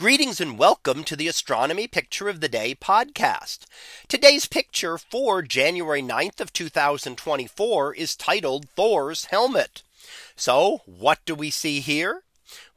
Greetings and welcome to the Astronomy Picture of the Day podcast. Today's picture for January 9th of 2024 is titled Thor's helmet. So what do we see here?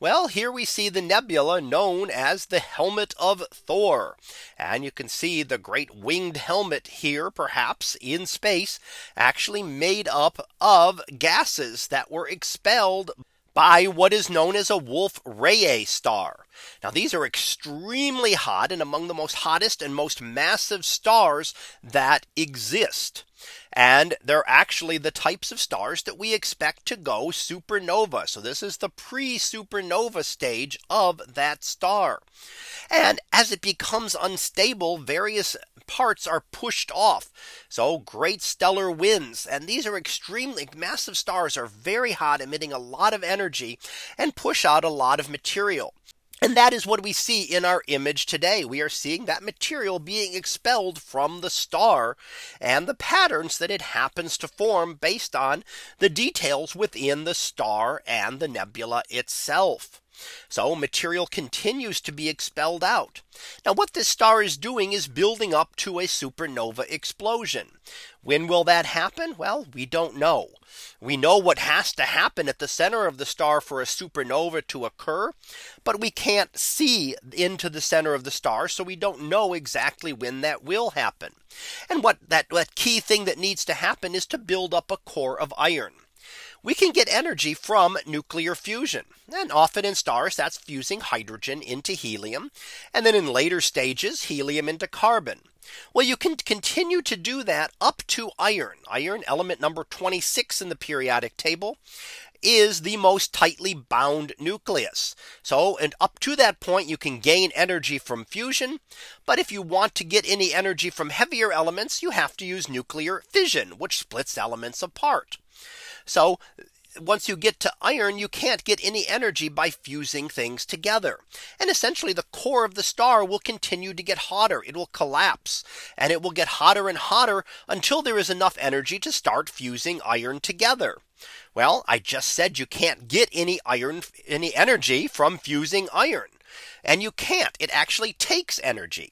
Well, here we see the nebula known as the helmet of Thor. And you can see the great winged helmet here, perhaps in space, actually made up of gases that were expelled by what is known as a Wolf Rayet star. Now these are extremely hot and among the most hottest and most massive stars that exist. And they're actually the types of stars that we expect to go supernova. So this is the pre supernova stage of that star. And as it becomes unstable, various parts are pushed off. So great stellar winds. And these are extremely massive stars are very hot, emitting a lot of energy and push out a lot of material. And that is what we see in our image today. We are seeing that material being expelled from the star and the patterns that it happens to form based on the details within the star and the nebula itself. So material continues to be expelled out. Now what this star is doing is building up to a supernova explosion. When will that happen? Well, we don't know. We know what has to happen at the center of the star for a supernova to occur, but we can't see into the center of the star. So we don't know exactly when that will happen. And what that, that key thing that needs to happen is to build up a core of iron we can get energy from nuclear fusion. And often in stars, that's fusing hydrogen into helium. And then in later stages, helium into carbon. Well, you can continue to do that up to iron. Iron element number 26 in the periodic table is the most tightly bound nucleus. So and up to that point you can gain energy from fusion. But if you want to get any energy from heavier elements, you have to use nuclear fission, which splits elements apart. So once you get to iron, you can't get any energy by fusing things together. And essentially the core of the star will continue to get hotter. It will collapse and it will get hotter and hotter until there is enough energy to start fusing iron together. Well, I just said you can't get any iron, any energy from fusing iron. And you can't, it actually takes energy.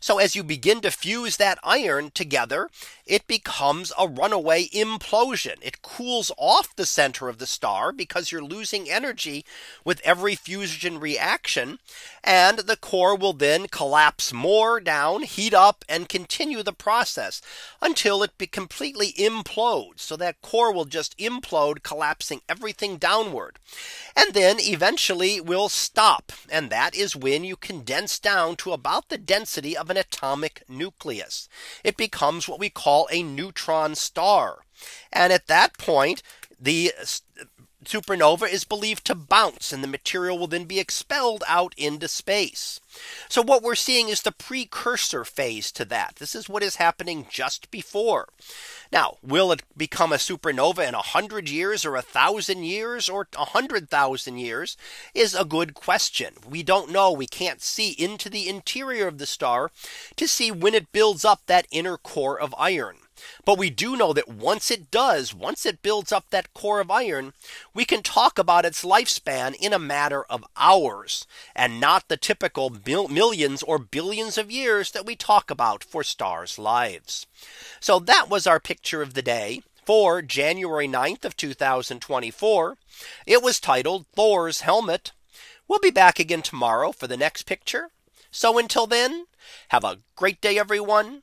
So as you begin to fuse that iron together, it becomes a runaway implosion. It cools off the center of the star because you're losing energy with every fusion reaction. And the core will then collapse more down, heat up and continue the process until it completely implodes. So that core will just implode, collapsing everything downward. And then eventually will stop. And that is when you condense down to about the density of an atomic nucleus. It becomes what we call a neutron star. And at that point, the supernova is believed to bounce and the material will then be expelled out into space. So what we're seeing is the precursor phase to that. This is what is happening just before. Now, will it become a supernova in a hundred years or a thousand years or a hundred thousand years is a good question. We don't know. We can't see into the interior of the star to see when it builds up that inner core of iron. But we do know that once it does, once it builds up that core of iron, we can talk about its lifespan in a matter of hours and not the typical millions or billions of years that we talk about for stars lives. So that was our picture of the day for January 9th of 2024. It was titled Thor's helmet. We'll be back again tomorrow for the next picture. So until then, have a great day, everyone